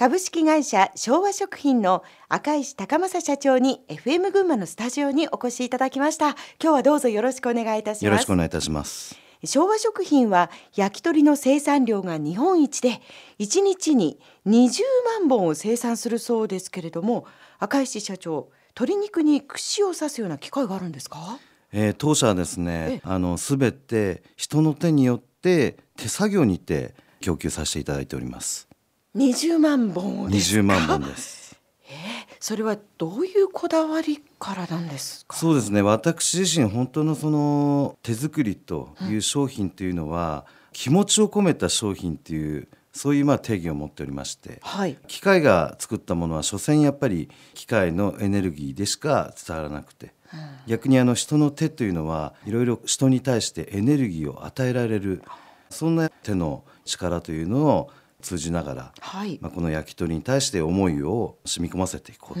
株式会社昭和食品の赤石高政社長に FM 群馬のスタジオにお越しいただきました。今日はどうぞよろしくお願いいたします。よろしくお願いいたします。昭和食品は焼き鳥の生産量が日本一で1日に20万本を生産するそうですけれども赤石社長鶏肉に串を刺すような機械があるんですか？えー、当社はですねあのすべて人の手によって手作業にて供給させていただいております20万本20万本です。えー、それはどういうこだわりからなんですか？そうですね。私自身本当のその手作りという商品というのは、うん、気持ちを込めた商品っていうそういうまあ定義を持っておりまして、はい、機械が作ったものは所詮やっぱり機械のエネルギーでしか伝わらなくて、うん、逆にあの人の手というのはいろいろ人に対してエネルギーを与えられるそんな手の力というのを通じながら、はい、まあ、この焼き鳥に対して思いを染み込ませていこうと、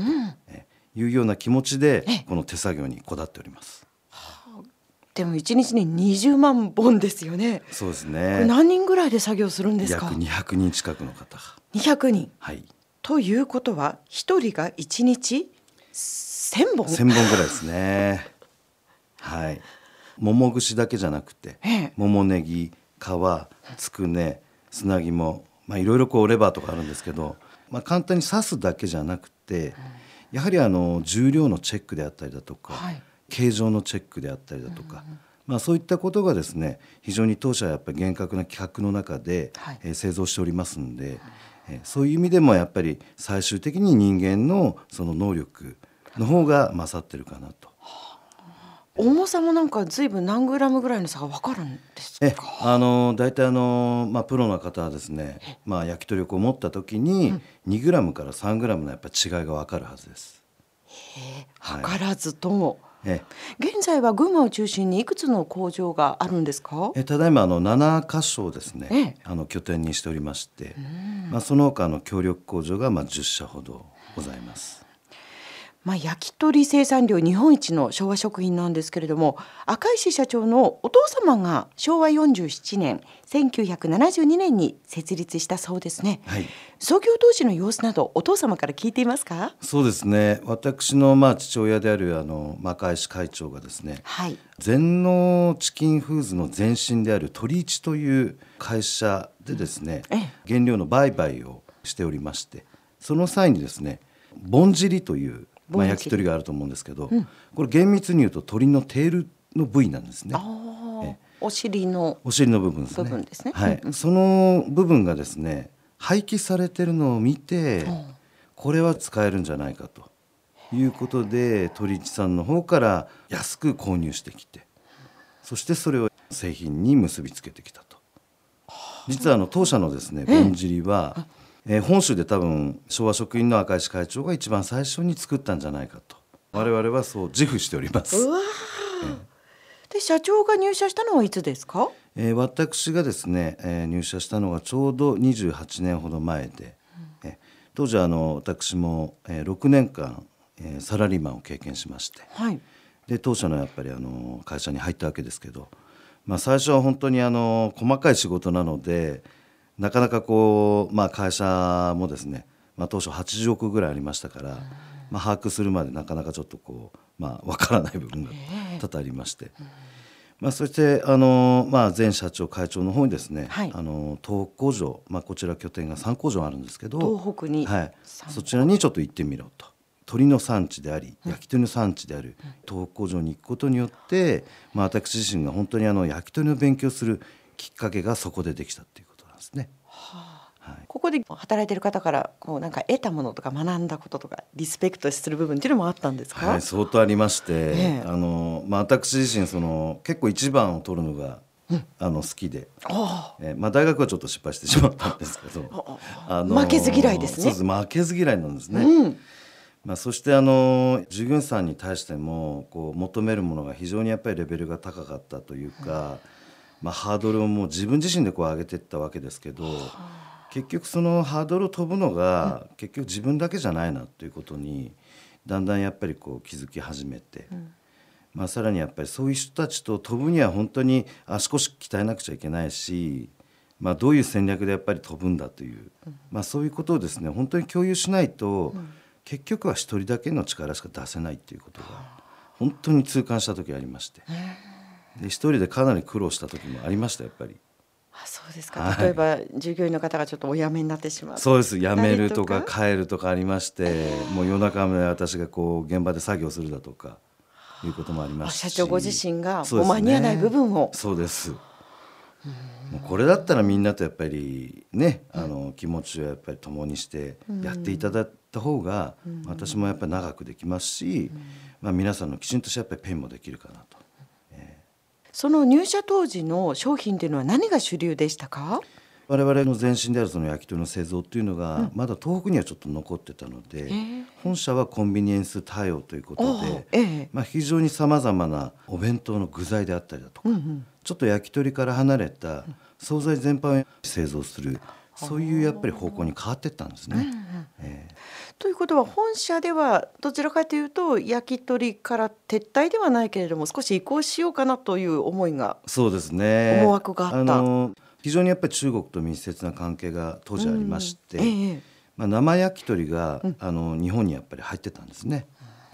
いうような気持ちでこの手作業にこだわっております。でも一日に20万本ですよね。そうですね。何人ぐらいで作業するんですか？約200人近くの方が。200人。はい。ということは一人が一日1000本？1000本ぐらいですね。はい。桃串だけじゃなくて、桃ネギ、皮、つくね、砂肝、まあ、いろいろこうレバーとかあるんですけど、まあ、簡単に刺すだけじゃなくて、やはりあの重量のチェックであったりだとか、はい、形状のチェックであったりだとか、まあ、そういったことがですね非常に当社はやっぱり厳格な規格の中で、はい、えー、製造しておりますんで、えー、そういう意味でもやっぱり最終的に人間のその能力の方が勝ってるかなと重さもなんかずいぶん何グラムぐらいの差が分かるんですか？あの大体あの、まあ、プロの方はですね、まあ、焼き鳥を持った時に2グラムから3グラムのやっぱ違いが分かるはずです。へ測らずとも、え現在は群馬を中心にいくつの工場があるんですか？えただいまあの7箇所ですね、あの拠点にしておりまして、まあ、その他の協力工場がまあ10社ほどございます。まあ、焼き鳥生産量日本一の昭和食品なんですけれども赤石社長のお父様が昭和47年1972年に設立したそうですね、はい、創業当時の様子などお父様から聞いていますか？そうですね。私のまあ父親であるあの赤石会長がですね、はい、全農チキンフーズの前身である鳥市という会社でですね、うん、原料の売買をしておりましてその際にですねぼんじりというまあ、焼き鳥があると思うんですけど、うん、これ厳密に言うと鶏のテールの部位なんですね。お尻の。お尻の部分ですね。すね。はい、うん、その部分がですね廃棄されてるのを見て、これは使えるんじゃないかと。いうことで鳥市さんの方から安く購入してきてそしてそれを製品に結びつけてきたと。実はあの当社のですねぼん。じりは、えー、本州で多分昭和食品の赤石会長が一番最初に作ったんじゃないかと。我々はそう自負しております。うわで社長が入社したのはいつですか、えー、私がですね、えー、入社したのがちょうど28年ほど前で、うん、えー、当時あの私も、えー、6年間、えー、サラリーマンを経験しまして、はい、で当社のやっぱりあの会社に入ったわけですけど、まあ、最初は本当にあの細かい仕事なのでなかなかこう、まあ、会社もですね、まあ、当初80億ぐらいありましたから、まあ、把握するまでなかなかちょっとこう、まあ、分からない部分が多々ありまして。まあ、そしてあの、まあ、前社長会長の方にですね、はい、あの東北工場、まあ、こちら拠点が3工場あるんですけど東北に、はい、そちらにちょっと行ってみろと。鳥の産地であり焼き鳥の産地である東北工場に行くことによって、まあ、私自身が本当にあの焼き鳥の勉強するきっかけがそこでできたっていうですね。はあ、はい、ここで働いてる方からこうなんか得たものとか学んだこととかリスペクトする部分っていうのもあったんですか、はい、相当ありまして、ええ、あのまあ、私自身その結構一番を取るのがうん、あの好きで、えまあ、大学はちょっと失敗してしまったんですけど あの負けず嫌いですね。負けず嫌いなんですね、うん、まあ、そしてあの従業員さんに対してもこう求めるものが非常にやっぱりレベルが高かったというか、うんまあ、ハードルをもう自分自身でこう上げていったわけですけど結局そのハードルを飛ぶのが結局自分だけじゃないなということにだんだんやっぱりこう気づき始めて、まあ、さらにやっぱりそういう人たちと飛ぶには本当に足腰鍛えなくちゃいけないしまあ、どういう戦略でやっぱり飛ぶんだという、まあ、そういうことをですね本当に共有しないと、結局は一人だけの力しか出せないっていうことが本当に痛感した時ありましてで一人でかなり苦労した時もありましたやっぱり。あそうですか、例えば従業員の方がちょっとお辞めになってしまうそうです。辞めるとか帰るとかありまして、もう夜中まで私がこう現場で作業するだとかいうこともありまし。社長ご自身がもう間に合わない部分を。そうです。もうこれだったらみんなとやっぱりね、あの気持ちをやっぱり共にしてやっていただいた方が、私もやっぱり長くできますし、まあ、皆さんのきちんとしたやっぱりペンもできるかなと。その入社当時の商品というのは何が主流でしたか？我々の前身であるその焼き鳥の製造っていうのが、まだ東北にはちょっと残ってたので、本社はコンビニエンス対応ということで、まあ、非常にさまざまなお弁当の具材であったりだとか、ちょっと焼き鳥から離れた惣菜全般を製造するそういうやっぱり方向に変わっていったんですね。えー、ということは本社ではどちらかというと焼き鳥から撤退ではないけれども少し移行しようかなという思いがそうですね。思惑があった。非常にやっぱり中国と密接な関係が当時ありまして、うんええ、まあ、生焼き鳥が、うん、あの日本にやっぱり入ってたんですね。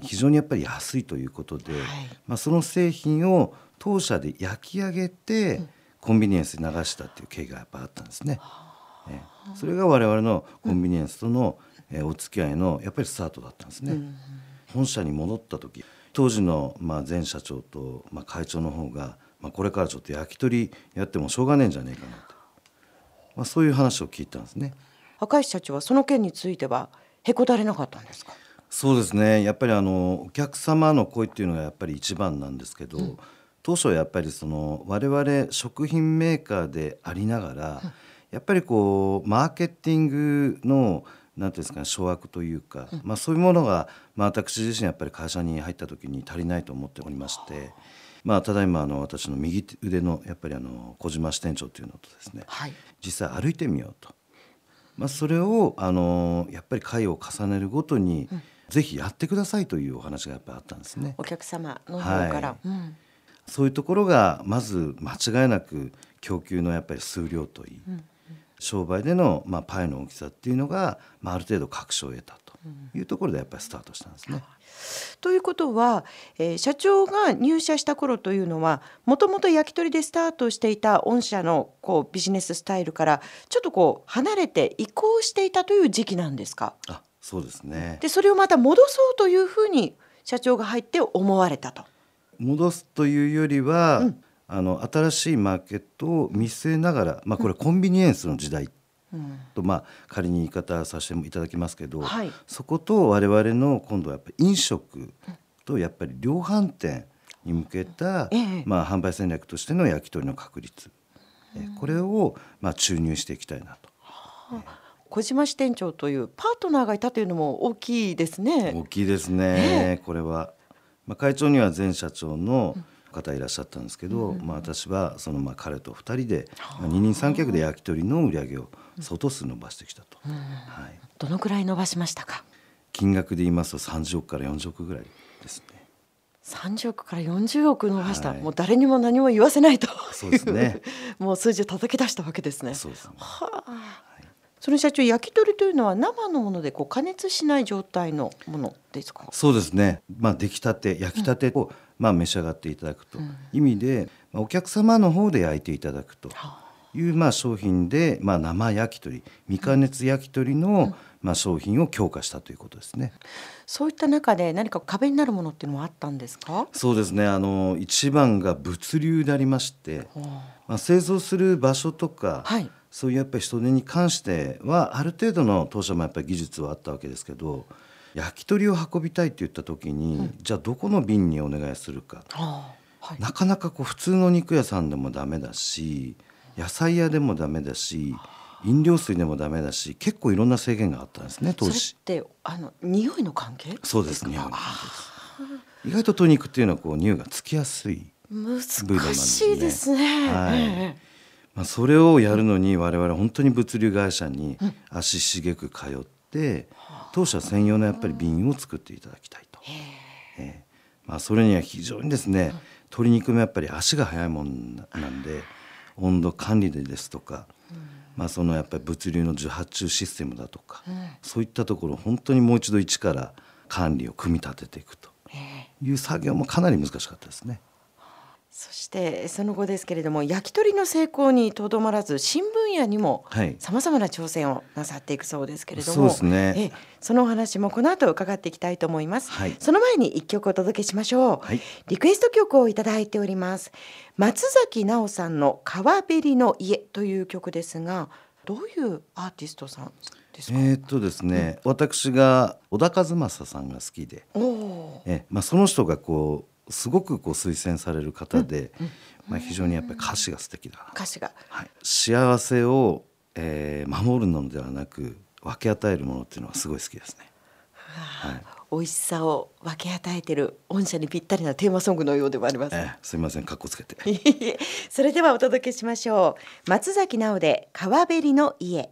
非常にやっぱり安いということで、はい、まあ、その製品を当社で焼き上げて、コンビニエンスに流したっていう経緯がやっぱあったんですね。え。それが我々のコンビニエンスとの、えお付き合いのやっぱりスタートだったんですね。本社に戻った時当時のまあ前社長とまあ会長の方がまあ、これからちょっと焼き鳥やってもしょうがねえんじゃねえかなと、まあ、そういう話を聞いたんですね。赤石社長はその件についてはへこたれなかったんですか？そうですね。やっぱりあのお客様の声っていうのがやっぱり一番なんですけど、うん、当初はやっぱりその我々食品メーカーでありながら、うん、やっぱりこうマーケティングのなんていうんですかね掌握というか、うん、まあ、そういうものが、まあ、私自身やっぱり会社に入った時に足りないと思っておりまして。まあ、ただいまあの私の右腕のやっぱりあの小島支店長というのとですね、はい、実際歩いてみようと、まあ、それをあのやっぱり回を重ねるごとに、うん、ぜひやってくださいというお話がやっぱりあったんですね。お客様の方から、はい。うん、そういうところがまず間違いなく供給のやっぱり数量といい、うん、商売でのまあパイの大きさっていうのが、まあ、ある程度確証を得たというところでやっぱりスタートしたんですね。ということは、えー、社長が入社した頃というのはもともと焼き鳥でスタートしていた御社のこうビジネススタイルからちょっとこう離れて移行していたという時期なんですか？あそうですねでそれをまた戻そうというふうに社長が入って思われたと。戻すというよりは、うん、あの新しいマーケットを見据えながら、まあ、これコンビニエンスの時代とまあ仮に言い方させていただきますけど、はい、そこと我々の今度はやっぱり飲食とやっぱり量販店に向けた、まあ、販売戦略としての焼き鳥の確率、えこれをまあ注入していきたいなと。小島支店長というパートナーがいたというのも大きいですね。大きいですね。これは、まあ、会長には前社長の方いらっしゃったんですけど、まあ、私はそのまあ彼と2人で、まあ、二人三脚で焼き鳥の売り上げを相当数伸ばしてきたと、はい、どのくらい伸ばしましたか？金額で言いますと30億から40億ぐらいですね。30億から40億伸ばした、はい、もう誰にも何も言わせないとそうですね。もう数字を叩き出したわけですね。そうですね。はあその社長焼き鳥というのは生のものでこう加熱しない状態のものですか？そうですね。まあ出来たて焼きたてを、うん、まあ召し上がっていただくと。いう意味で、うん、お客様の方で焼いていただくと、はあ。いうまあ商品で、まあ、生焼き鳥未加熱焼き鳥の、まあ、商品を強化したということですね。そういった中で何か壁になるものっていうのはあったんですか？そうですね。あの一番が物流でありまして、まあ、製造する場所とか、はい、そういうやっぱり人手に関してはある程度の当社もやっぱり技術はあったわけですけど焼き鳥を運びたいって言った時に、うん、じゃあどこの便にお願いするか、はい、なかなかこう普通の肉屋さんでもダメだし野菜屋でもダメだし飲料水でもダメだし結構いろんな制限があったんですね当時。ってあの匂いの関係？そうです匂いの関係意外と鶏肉っていうのはこう匂いがつきやすい。難しいですね、はい、まあ、それをやるのに我々本当に物流会社に足しげく通って、当社専用のやっぱり瓶を作っていただきたいと、えー、まあ、それには非常にですね鶏肉もやっぱり足が速いもんなんで温度管理でですとかまあ、そのやっぱり物流の受発注システムだとか、そういったところ本当にもう一度一から管理を組み立てていくという作業もかなり難しかったですね。そしてその後ですけれども焼き鳥の成功にとどまらず新聞屋にもさまざまな挑戦をなさっていくそうですけれども、そうですね、そのお話もこの後伺っていきたいと思います、はい、その前に一曲お届けしましょう、はい、リクエスト曲をいただいております。松崎直さんの川べりの家という曲ですがどういうアーティストさんですか？えー、っとですね、うん、私が小田和正さんが好きでえ、まあ、その人がこうすごくこう推薦される方で、うんうん、まあ、非常にやっぱり歌詞が素敵だな歌詞が、はい、幸せを、えー、守るのではなく分け与えるものっていうのはすごい好きですね。はい、美味しさを分け与えてる御社にぴったりなテーマソングのようでもあります。えー、すみません、かっこつけて。それではお届けしましょう。松崎直で川べりの家。